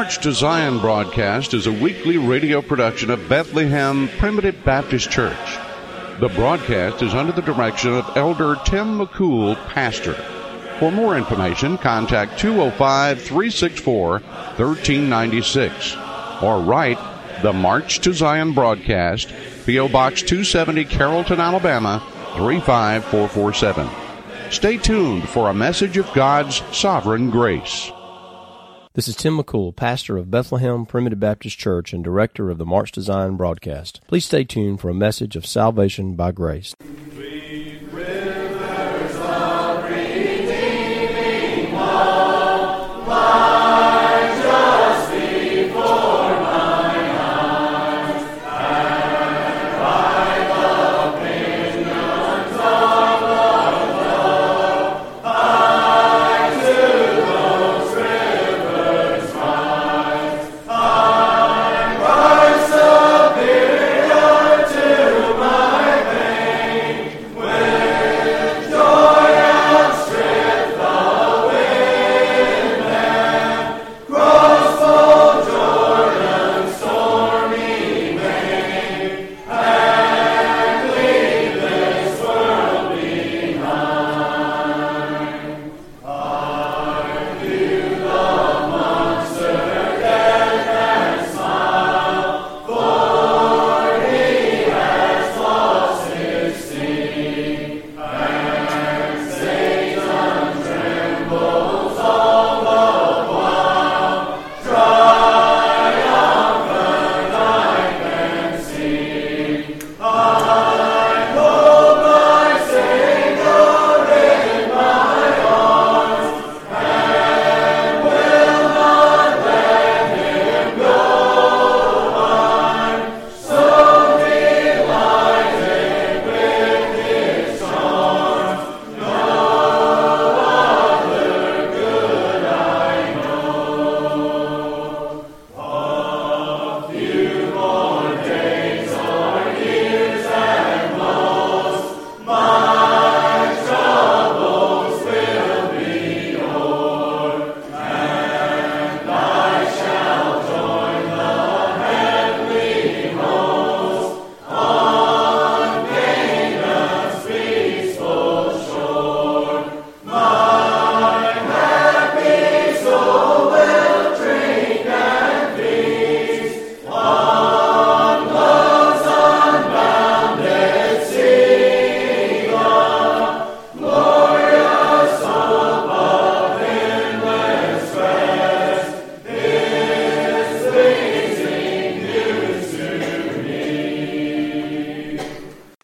March to Zion broadcast is a weekly radio production of Bethlehem Primitive Baptist Church. The broadcast is under the direction of Elder Tim McCool, pastor. For more information, contact 205 364 1396 or write the March to Zion broadcast, P.O. Box 270, Carrollton, Alabama 35447. Stay tuned for a message of God's sovereign grace. This is Tim McCool, pastor of Bethlehem Primitive Baptist Church and director of the March to Zion broadcast. Please stay tuned for a message of salvation by grace.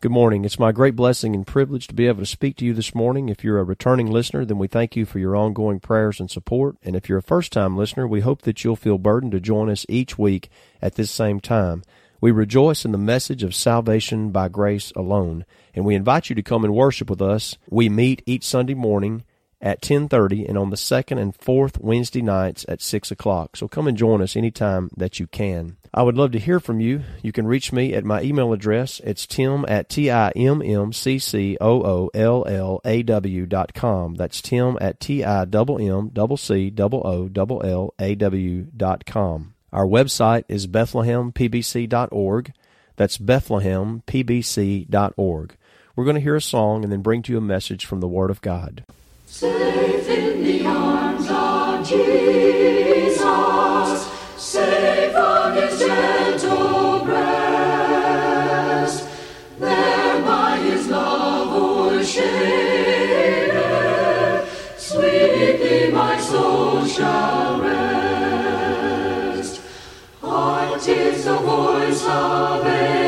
Good morning. It's my great blessing and privilege to be able to speak to you this morning. If you're a returning listener, then we thank you for your ongoing prayers and support. And if you're a first time listener, we hope that you'll feel burdened to join us each week at this same time. We rejoice in the message of salvation by grace alone, and we invite you to come and worship with us. We meet each Sunday morning at 10.30 and on the second and fourth Wednesday nights at 6 o'clock. So come and join us anytime that you can. I would love to hear from you. You can reach me at my email address. It's tim at T-I-M-M-C-C-O-O-L-L-A-W dot com. That's tim at T-I-M-M-C-C-O-O-L-L-A-W dot com. Our website is bethlehempbc.org. That's bethlehempbc.org. We're going to hear a song and then bring to you a message from the Word of God. Safe in the arms of Jesus, safe on his gentle breast, there by his love o'ershaded, sweetly my soul shall rest. Heart, 'tis the voice of angels,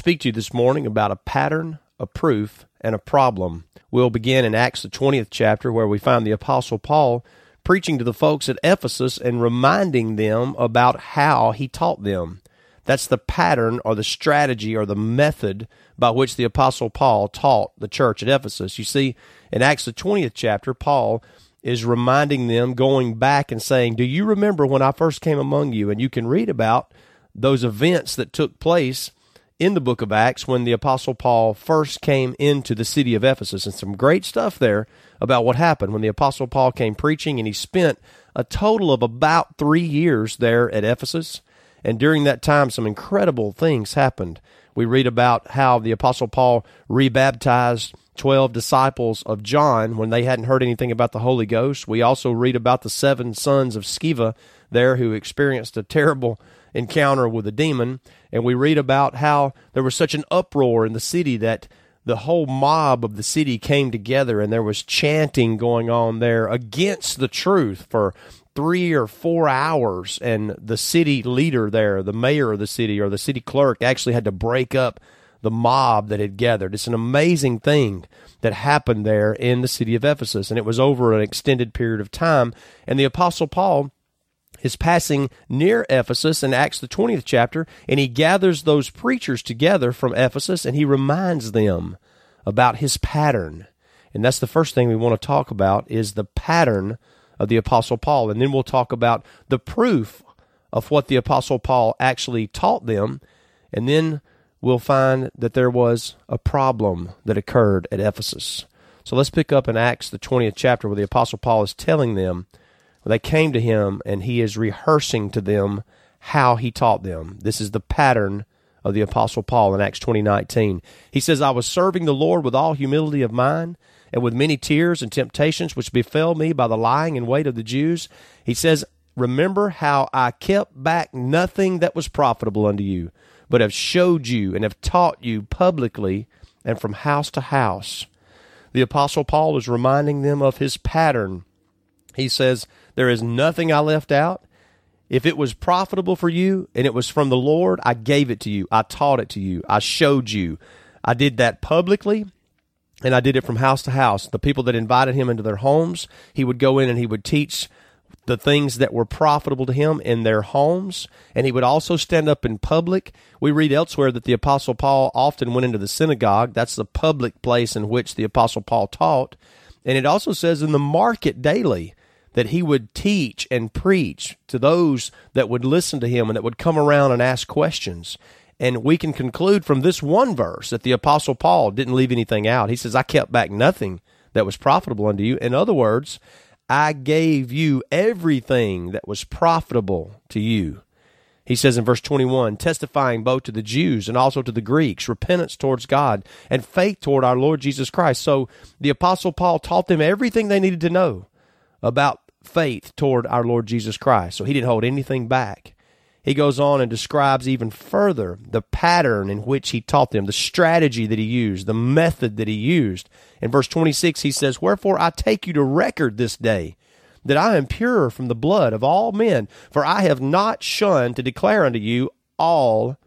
speak to you this morning about a pattern, a proof, and a problem. We'll begin in Acts, the 20th chapter, where we find the Apostle Paul preaching to the folks at Ephesus and reminding them about how he taught them. That's the pattern or the strategy or the method by which the Apostle Paul taught the church at Ephesus. You see, in Acts, the 20th chapter, Paul is reminding them, going back and saying, Do you remember when I first came among you? And you can read about those events that took place in the book of Acts when the Apostle Paul first came into the city of Ephesus. And some great stuff there about what happened when the Apostle Paul came preaching, and he spent a total of about three years there at Ephesus. And during that time, some incredible things happened. We read about how the Apostle Paul rebaptized 12 disciples of John when they hadn't heard anything about the Holy Ghost. We also read about the seven sons of Sceva there who experienced a terrible encounter with a demon. And we read about how there was such an uproar in the city that the whole mob of the city came together and there was chanting going on there against the truth for three or four hours. And the city leader there, the mayor of the city or the city clerk, actually had to break up the mob that had gathered. It's an amazing thing that happened there in the city of Ephesus, and it was over an extended period of time. And the Apostle Paul is passing near Ephesus in Acts the 20th chapter, and he gathers those preachers together from Ephesus and he reminds them about his pattern. And that's the first thing we want to talk about is the pattern of the apostle Paul. And then we'll talk about the proof of what the apostle Paul actually taught them. And then we'll find that there was a problem that occurred at Ephesus. So let's pick up in Acts the 20th chapter where the apostle Paul is telling them they came to him and he is rehearsing to them how he taught them. This is the pattern of the apostle Paul in Acts 20:19. He says, "I was serving the Lord with all humility of mind and with many tears and temptations which befell me by the lying and wait of the Jews." He says, "Remember how I kept back nothing that was profitable unto you, but have showed you and have taught you publicly and from house to house." The apostle Paul is reminding them of his pattern. He says, there is nothing I left out. If it was profitable for you and it was from the Lord, I gave it to you. I taught it to you. I showed you. I did that publicly and I did it from house to house. The people that invited him into their homes, he would go in and he would teach the things that were profitable to him in their homes, and he would also stand up in public. We read elsewhere that the Apostle Paul often went into the synagogue. That's the public place in which the Apostle Paul taught. And it also says in the market daily that he would teach and preach to those that would listen to him and that would come around and ask questions. And we can conclude from this one verse that the Apostle Paul didn't leave anything out. He says, I kept back nothing that was profitable unto you. In other words, I gave you everything that was profitable to you. He says in verse 21, testifying both to the Jews and also to the Greeks, repentance towards God and faith toward our Lord Jesus Christ. So the Apostle Paul taught them everything they needed to know about faith toward our Lord Jesus Christ. So he didn't hold anything back. He goes on and describes even further the pattern in which he taught them, the strategy that he used, the method that he used. In verse 26, he says, Wherefore I take you to record this day that I am pure from the blood of all men, for I have not shunned to declare unto you all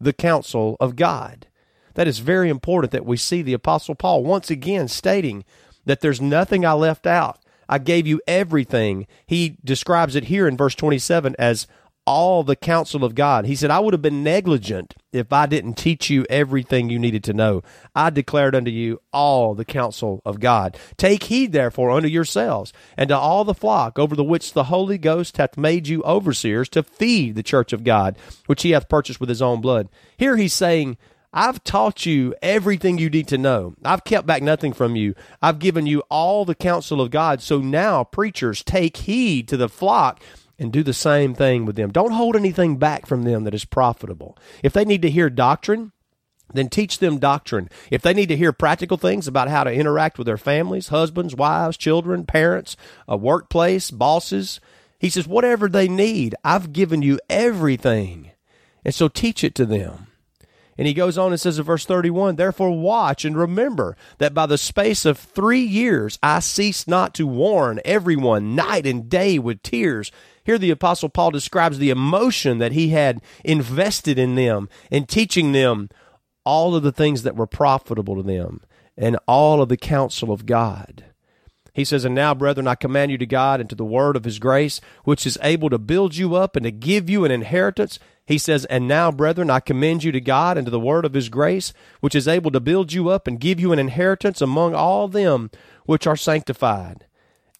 the counsel of God. That is very important that we see the Apostle Paul once again stating that there's nothing I left out. I gave you everything. He describes it here in verse 27 as all the counsel of God. He said, I would have been negligent if I didn't teach you everything you needed to know. I declared unto you all the counsel of God. Take heed, therefore, unto yourselves and to all the flock over the which the Holy Ghost hath made you overseers to feed the church of God, which he hath purchased with his own blood. Here he's saying, I've taught you everything you need to know. I've kept back nothing from you. I've given you all the counsel of God. So now, preachers, take heed to the flock and do the same thing with them. Don't hold anything back from them that is profitable. If they need to hear doctrine, then teach them doctrine. If they need to hear practical things about how to interact with their families, husbands, wives, children, parents, a workplace, bosses, he says, whatever they need, I've given you everything. And so teach it to them. And he goes on and says in verse 31 Therefore watch and remember that by the space of three years I ceased not to warn everyone night and day with tears. Here the Apostle Paul describes the emotion that he had invested in them in teaching them all of the things that were profitable to them and all of the counsel of God. He says, And now, brethren, I command you to God and to the word of his grace, which is able to build you up and to give you an inheritance. He says, And now, brethren, I commend you to God and to the word of his grace, which is able to build you up and give you an inheritance among all them which are sanctified.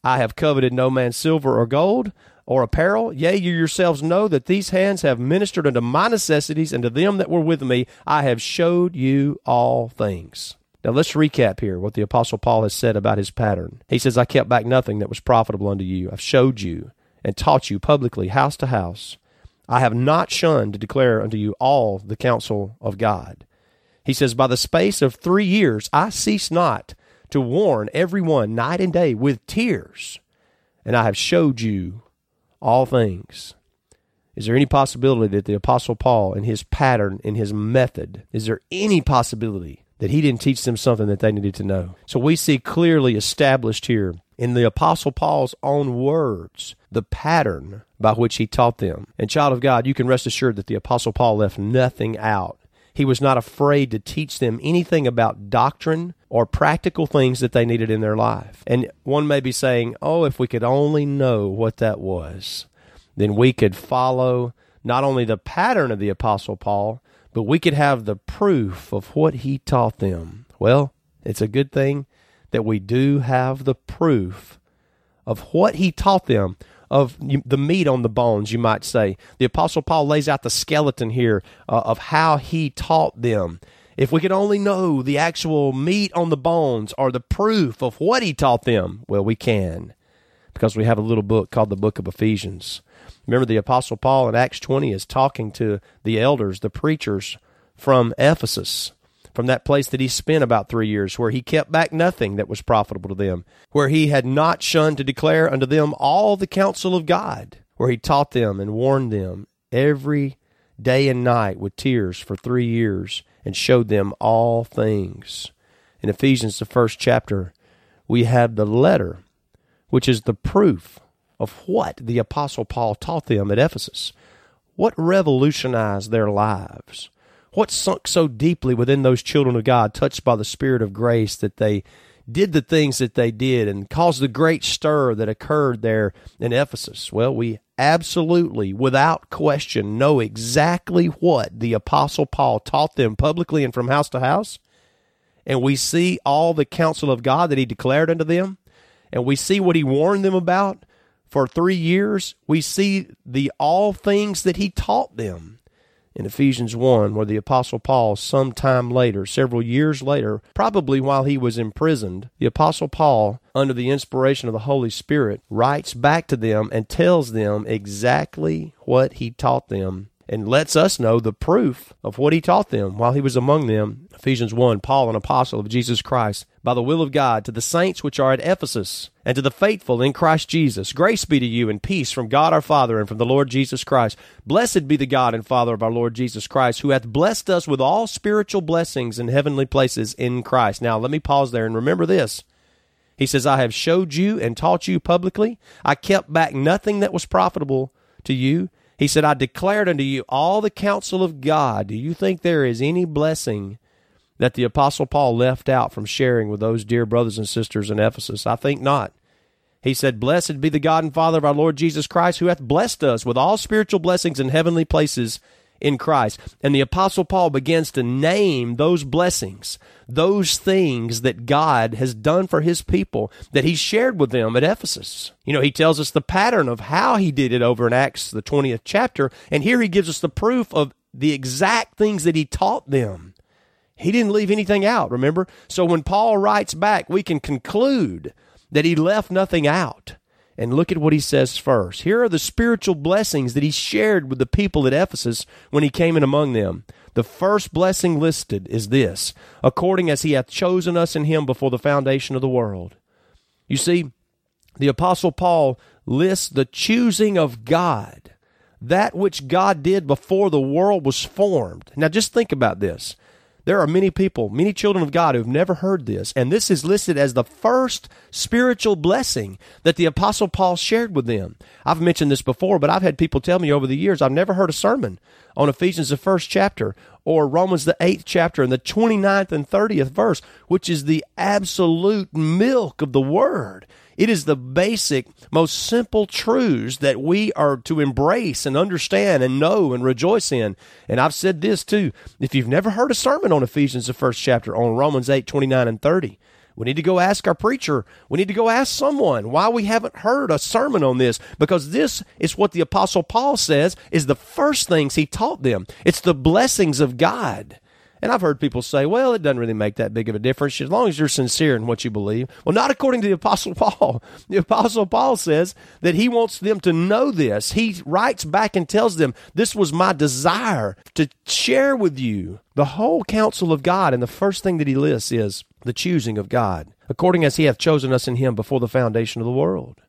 I have coveted no man's silver or gold or apparel. Yea, you yourselves know that these hands have ministered unto my necessities, and to them that were with me I have showed you all things. Now let's recap here what the Apostle Paul has said about his pattern. He says, I kept back nothing that was profitable unto you. I've showed you and taught you publicly, house to house. I have not shunned to declare unto you all the counsel of God. He says, By the space of three years I cease not to warn every one night and day with tears, and I have showed you all things. Is there any possibility that the Apostle Paul, in his pattern, in his method, is there any possibility that he didn't teach them something that they needed to know. So we see clearly established here in the Apostle Paul's own words the pattern by which he taught them. And, child of God, you can rest assured that the Apostle Paul left nothing out. He was not afraid to teach them anything about doctrine or practical things that they needed in their life. And one may be saying, oh, if we could only know what that was, then we could follow not only the pattern of the Apostle Paul, but we could have the proof of what he taught them. Well, it's a good thing that we do have the proof of what he taught them, of the meat on the bones, you might say. The Apostle Paul lays out the skeleton here uh, of how he taught them. If we could only know the actual meat on the bones or the proof of what he taught them, well, we can because we have a little book called the Book of Ephesians. Remember, the Apostle Paul in Acts 20 is talking to the elders, the preachers from Ephesus, from that place that he spent about three years, where he kept back nothing that was profitable to them, where he had not shunned to declare unto them all the counsel of God, where he taught them and warned them every day and night with tears for three years and showed them all things. In Ephesians, the first chapter, we have the letter, which is the proof of what the Apostle Paul taught them at Ephesus. What revolutionized their lives? What sunk so deeply within those children of God, touched by the Spirit of grace, that they did the things that they did and caused the great stir that occurred there in Ephesus? Well, we absolutely, without question, know exactly what the Apostle Paul taught them publicly and from house to house. And we see all the counsel of God that he declared unto them. And we see what he warned them about for three years, we see the all things that he taught them. In Ephesians 1, where the Apostle Paul, some time later, several years later, probably while he was imprisoned, the Apostle Paul, under the inspiration of the Holy Spirit, writes back to them and tells them exactly what he taught them and lets us know the proof of what he taught them while he was among them. Ephesians 1 Paul, an apostle of Jesus Christ, by the will of God, to the saints which are at Ephesus, and to the faithful in Christ Jesus, grace be to you and peace from God our Father and from the Lord Jesus Christ. Blessed be the God and Father of our Lord Jesus Christ, who hath blessed us with all spiritual blessings in heavenly places in Christ. Now, let me pause there and remember this. He says, I have showed you and taught you publicly. I kept back nothing that was profitable to you he said, I declared unto you all the counsel of God. Do you think there is any blessing that the Apostle Paul left out from sharing with those dear brothers and sisters in Ephesus? I think not. He said, Blessed be the God and Father of our Lord Jesus Christ, who hath blessed us with all spiritual blessings in heavenly places in Christ. And the Apostle Paul begins to name those blessings, those things that God has done for his people that he shared with them at Ephesus. You know, he tells us the pattern of how he did it over in Acts, the 20th chapter. And here he gives us the proof of the exact things that he taught them. He didn't leave anything out, remember? So when Paul writes back, we can conclude that he left nothing out. And look at what he says first. Here are the spiritual blessings that he shared with the people at Ephesus when he came in among them. The first blessing listed is this according as he hath chosen us in him before the foundation of the world. You see, the Apostle Paul lists the choosing of God, that which God did before the world was formed. Now just think about this. There are many people, many children of God who've never heard this, and this is listed as the first spiritual blessing that the Apostle Paul shared with them. I've mentioned this before, but I've had people tell me over the years I've never heard a sermon on Ephesians, the first chapter, or Romans, the eighth chapter, and the 29th and 30th verse, which is the absolute milk of the Word. It is the basic, most simple truths that we are to embrace and understand and know and rejoice in. And I've said this too. If you've never heard a sermon on Ephesians, the first chapter, on Romans 8, 29 and 30, we need to go ask our preacher. We need to go ask someone why we haven't heard a sermon on this because this is what the apostle Paul says is the first things he taught them. It's the blessings of God. And I've heard people say, well, it doesn't really make that big of a difference as long as you're sincere in what you believe. Well, not according to the Apostle Paul. The Apostle Paul says that he wants them to know this. He writes back and tells them, this was my desire to share with you the whole counsel of God. And the first thing that he lists is the choosing of God, according as he hath chosen us in him before the foundation of the world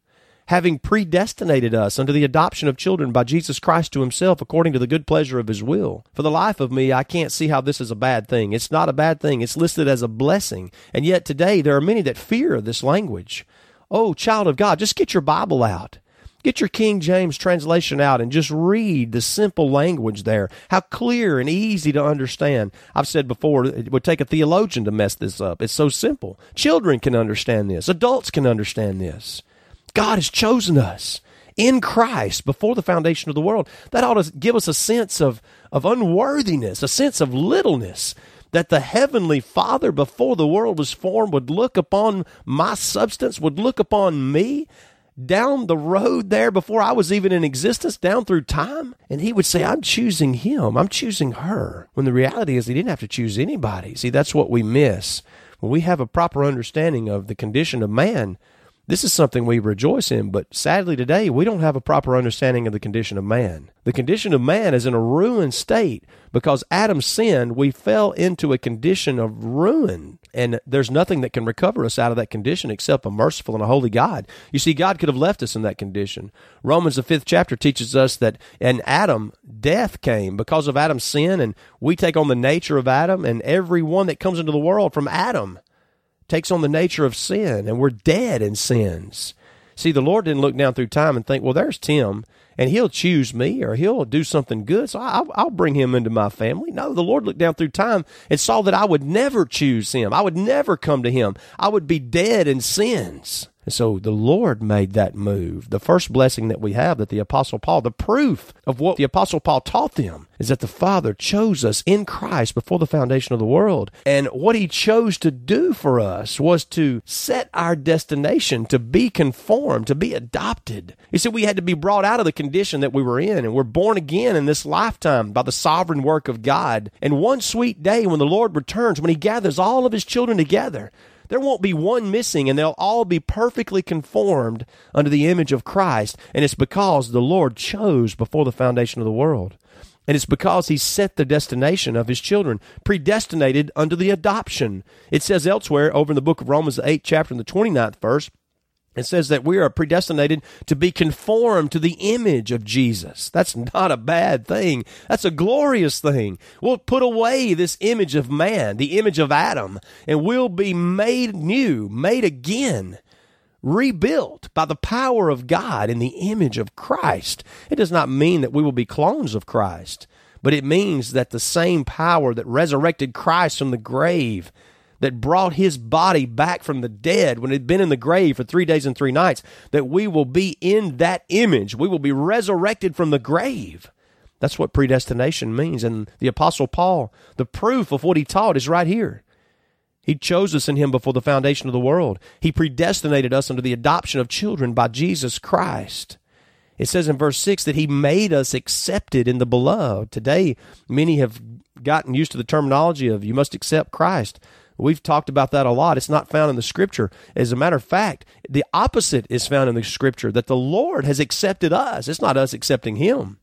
having predestinated us unto the adoption of children by Jesus Christ to himself according to the good pleasure of his will. For the life of me, I can't see how this is a bad thing. It's not a bad thing. It's listed as a blessing. And yet today there are many that fear this language. Oh, child of God, just get your Bible out. Get your King James translation out and just read the simple language there. How clear and easy to understand. I've said before, it would take a theologian to mess this up. It's so simple. Children can understand this. Adults can understand this. God has chosen us in Christ before the foundation of the world. That ought to give us a sense of, of unworthiness, a sense of littleness. That the heavenly Father before the world was formed would look upon my substance, would look upon me down the road there before I was even in existence, down through time, and he would say, I'm choosing him, I'm choosing her. When the reality is, he didn't have to choose anybody. See, that's what we miss. When we have a proper understanding of the condition of man, this is something we rejoice in, but sadly today we don't have a proper understanding of the condition of man. The condition of man is in a ruined state because Adam sinned. We fell into a condition of ruin, and there's nothing that can recover us out of that condition except a merciful and a holy God. You see, God could have left us in that condition. Romans, the fifth chapter, teaches us that in Adam, death came because of Adam's sin, and we take on the nature of Adam, and every one that comes into the world from Adam takes on the nature of sin, and we're dead in sins. See, the Lord didn't look down through time and think, well, there's Tim, and he'll choose me or he'll do something good, so I'll, I'll bring him into my family. No, the Lord looked down through time and saw that I would never choose him. I would never come to him. I would be dead in sins. And so the Lord made that move. The first blessing that we have that the Apostle Paul, the proof of what the Apostle Paul taught them, is that the Father chose us in Christ before the foundation of the world. And what he chose to do for us was to set our destination, to be conformed, to be adopted. He said we had to be brought out of the condition that we were in, and we're born again in this lifetime by the sovereign work of God. And one sweet day when the Lord returns, when he gathers all of his children together, there won't be one missing, and they'll all be perfectly conformed under the image of Christ. And it's because the Lord chose before the foundation of the world. And it's because he set the destination of his children, predestinated unto the adoption. It says elsewhere over in the book of Romans, the 8th chapter and the 29th verse, it says that we are predestinated to be conformed to the image of Jesus. That's not a bad thing. That's a glorious thing. We'll put away this image of man, the image of Adam, and we'll be made new, made again, rebuilt by the power of God in the image of Christ. It does not mean that we will be clones of Christ, but it means that the same power that resurrected Christ from the grave that brought his body back from the dead when it had been in the grave for three days and three nights, that we will be in that image. We will be resurrected from the grave. That's what predestination means. And the Apostle Paul, the proof of what he taught is right here. He chose us in him before the foundation of the world. He predestinated us unto the adoption of children by Jesus Christ. It says in verse 6 that he made us accepted in the beloved. Today, many have gotten used to the terminology of you must accept Christ. We've talked about that a lot. It's not found in the scripture. As a matter of fact, the opposite is found in the scripture that the Lord has accepted us. It's not us accepting him.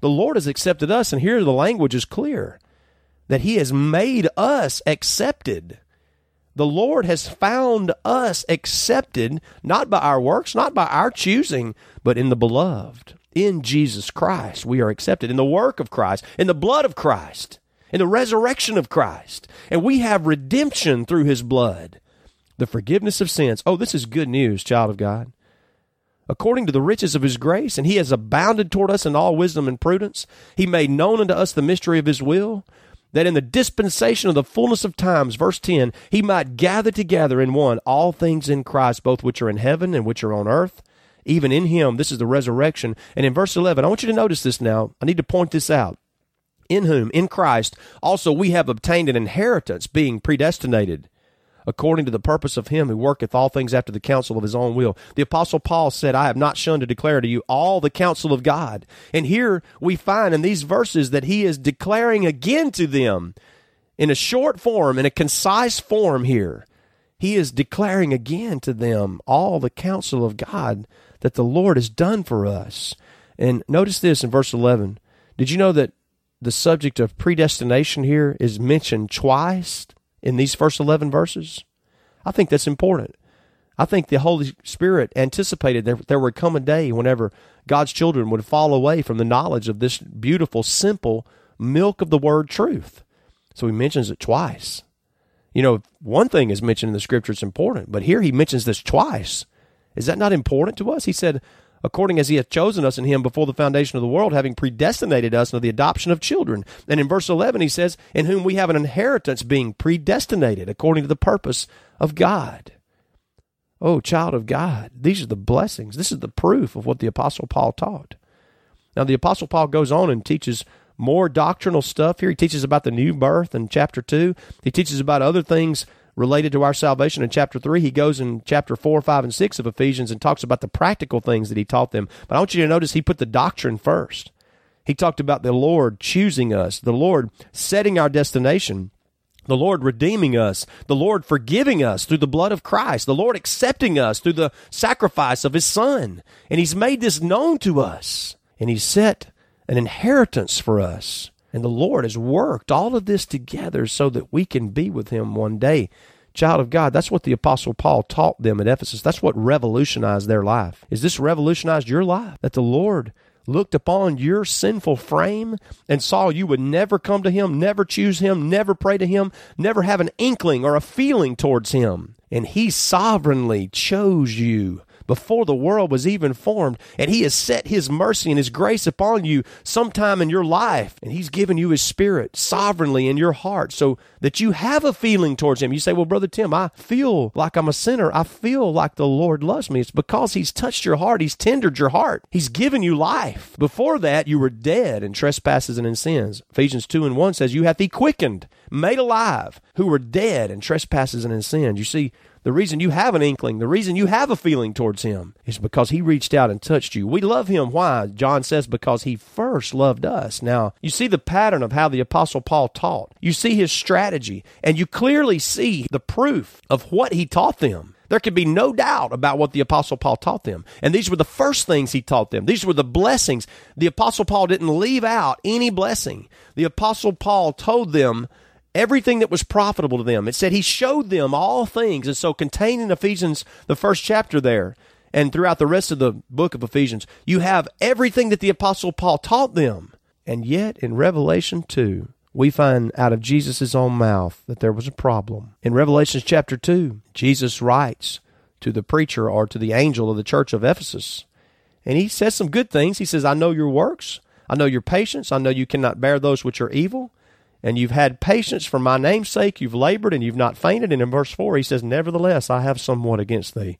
The Lord has accepted us, and here the language is clear that he has made us accepted. The Lord has found us accepted, not by our works, not by our choosing, but in the beloved. In Jesus Christ, we are accepted. In the work of Christ, in the blood of Christ. In the resurrection of Christ. And we have redemption through his blood, the forgiveness of sins. Oh, this is good news, child of God. According to the riches of his grace, and he has abounded toward us in all wisdom and prudence, he made known unto us the mystery of his will, that in the dispensation of the fullness of times, verse 10, he might gather together in one all things in Christ, both which are in heaven and which are on earth, even in him. This is the resurrection. And in verse 11, I want you to notice this now. I need to point this out in whom, in Christ, also we have obtained an inheritance, being predestinated according to the purpose of him who worketh all things after the counsel of his own will. The apostle Paul said, I have not shunned to declare to you all the counsel of God. And here we find in these verses that he is declaring again to them in a short form, in a concise form here. He is declaring again to them all the counsel of God that the Lord has done for us. And notice this in verse 11. Did you know that the subject of predestination here is mentioned twice in these first 11 verses? I think that's important. I think the Holy Spirit anticipated that there would come a day whenever God's children would fall away from the knowledge of this beautiful, simple milk of the word truth. So he mentions it twice. You know, one thing is mentioned in the scripture, it's important, but here he mentions this twice. Is that not important to us? He said, according as he hath chosen us in him before the foundation of the world, having predestinated us unto the adoption of children. And in verse 11, he says, In whom we have an inheritance, being predestinated according to the purpose of God. Oh, child of God, these are the blessings. This is the proof of what the Apostle Paul taught. Now, the Apostle Paul goes on and teaches more doctrinal stuff here. He teaches about the new birth in chapter 2. He teaches about other things related to our salvation in chapter 3. He goes in chapter 4, 5, and 6 of Ephesians and talks about the practical things that he taught them. But I want you to notice he put the doctrine first. He talked about the Lord choosing us, the Lord setting our destination, the Lord redeeming us, the Lord forgiving us through the blood of Christ, the Lord accepting us through the sacrifice of his Son. And he's made this known to us, and he's set an inheritance for us. And the Lord has worked all of this together so that we can be with Him one day. Child of God, that's what the Apostle Paul taught them at Ephesus. That's what revolutionized their life. Is this revolutionized your life? That the Lord looked upon your sinful frame and saw you would never come to Him, never choose Him, never pray to Him, never have an inkling or a feeling towards Him. And He sovereignly chose you before the world was even formed. And He has set His mercy and His grace upon you sometime in your life. And He's given you His Spirit sovereignly in your heart so that you have a feeling towards Him. You say, Well, Brother Tim, I feel like I'm a sinner. I feel like the Lord loves me. It's because He's touched your heart, He's tendered your heart, He's given you life. Before that, you were dead in trespasses and in sins. Ephesians 2 and 1 says, You hath He quickened, made alive, who were dead in trespasses and in sins. You see, the reason you have an inkling, the reason you have a feeling towards him is because he reached out and touched you. We love him. Why? John says because he first loved us. Now, you see the pattern of how the apostle Paul taught. You see his strategy and you clearly see the proof of what he taught them. There can be no doubt about what the Apostle Paul taught them. And these were the first things he taught them. These were the blessings. The Apostle Paul didn't leave out any blessing. The Apostle Paul told them everything that was profitable to them. It said he showed them all things. And so, contained in Ephesians, the first chapter there, and throughout the rest of the book of Ephesians, you have everything that the Apostle Paul taught them. And yet, in Revelation 2, we find out of Jesus' own mouth that there was a problem. In Revelation chapter 2, Jesus writes to the preacher or to the angel of the church of Ephesus, and he says some good things. He says, I know your works. I know your patience. I know you cannot bear those which are evil and you've had patience for my name's sake, you've labored and you've not fainted. And in verse 4, he says, Nevertheless, I have somewhat against thee,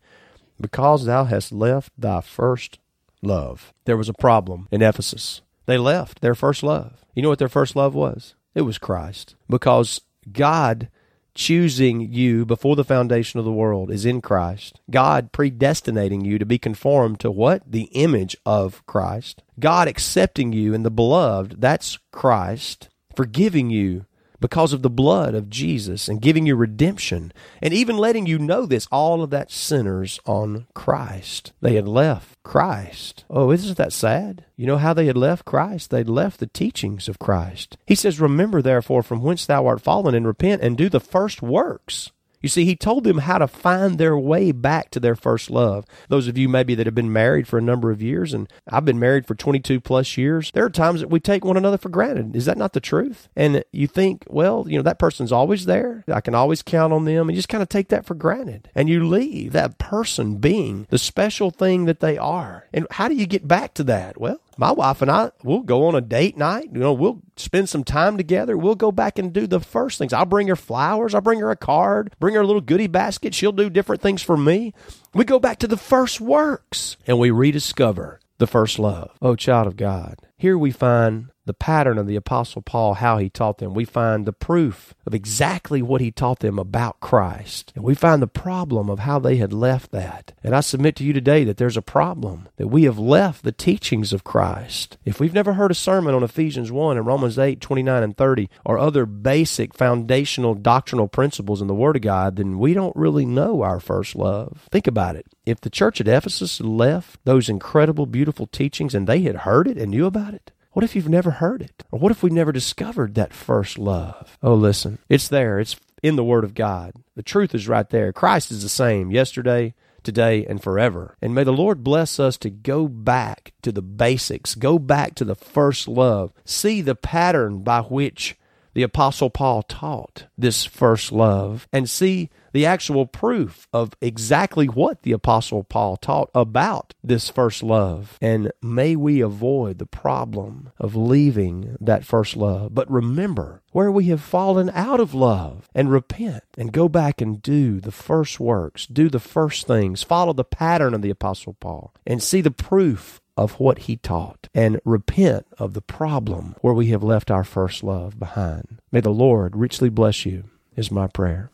because thou hast left thy first love. There was a problem in Ephesus. They left their first love. You know what their first love was? It was Christ. Because God choosing you before the foundation of the world is in Christ. God predestinating you to be conformed to what? The image of Christ. God accepting you in the beloved, that's Christ forgiving you because of the blood of Jesus and giving you redemption and even letting you know this, all of that sinners on Christ. They had left Christ. Oh, isn't that sad? You know how they had left Christ? They'd left the teachings of Christ. He says, Remember therefore from whence thou art fallen and repent and do the first works. You see, he told them how to find their way back to their first love. Those of you maybe that have been married for a number of years, and I've been married for 22 plus years, there are times that we take one another for granted. Is that not the truth? And you think, well, you know, that person's always there. I can always count on them. And you just kind of take that for granted. And you leave that person being the special thing that they are. And how do you get back to that? Well, my wife and I, we'll go on a date night. You know, we'll spend some time together. We'll go back and do the first things. I'll bring her flowers. I'll bring her a card, bring her a little goodie basket. She'll do different things for me. We go back to the first works and we rediscover the first love. Oh, child of God. Here we find the pattern of the Apostle Paul, how he taught them. We find the proof of exactly what he taught them about Christ. And we find the problem of how they had left that. And I submit to you today that there's a problem that we have left the teachings of Christ. If we've never heard a sermon on Ephesians 1 and Romans 8, 29 and 30, or other basic foundational doctrinal principles in the Word of God, then we don't really know our first love. Think about it. If the church at Ephesus left those incredible, beautiful teachings and they had heard it and knew about it, what if you've never heard it? Or what if we never discovered that first love? Oh, listen, it's there. It's in the Word of God. The truth is right there. Christ is the same yesterday, today, and forever. And may the Lord bless us to go back to the basics, go back to the first love, see the pattern by which the Apostle Paul taught this first love, and see the actual proof of exactly what the Apostle Paul taught about this first love. And may we avoid the problem of leaving that first love. But remember where we have fallen out of love and repent and go back and do the first works, do the first things, follow the pattern of the Apostle Paul, and see the proof of what he taught and repent of the problem where we have left our first love behind. May the Lord richly bless you, is my prayer.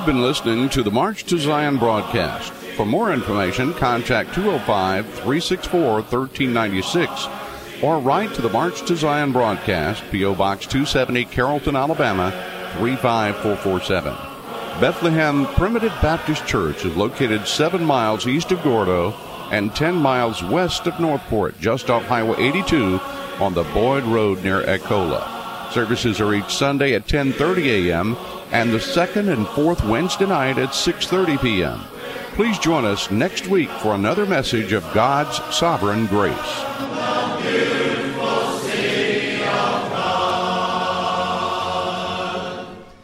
You've been listening to the March to Zion broadcast. For more information, contact 205 364 1396 or write to the March to Zion broadcast, P.O. Box 270, Carrollton, Alabama 35447. Bethlehem Primitive Baptist Church is located seven miles east of Gordo and 10 miles west of Northport, just off Highway 82 on the Boyd Road near Echola. Services are each Sunday at 10:30 a.m. and the second and fourth Wednesday night at 6:30 p.m. Please join us next week for another message of God's sovereign grace.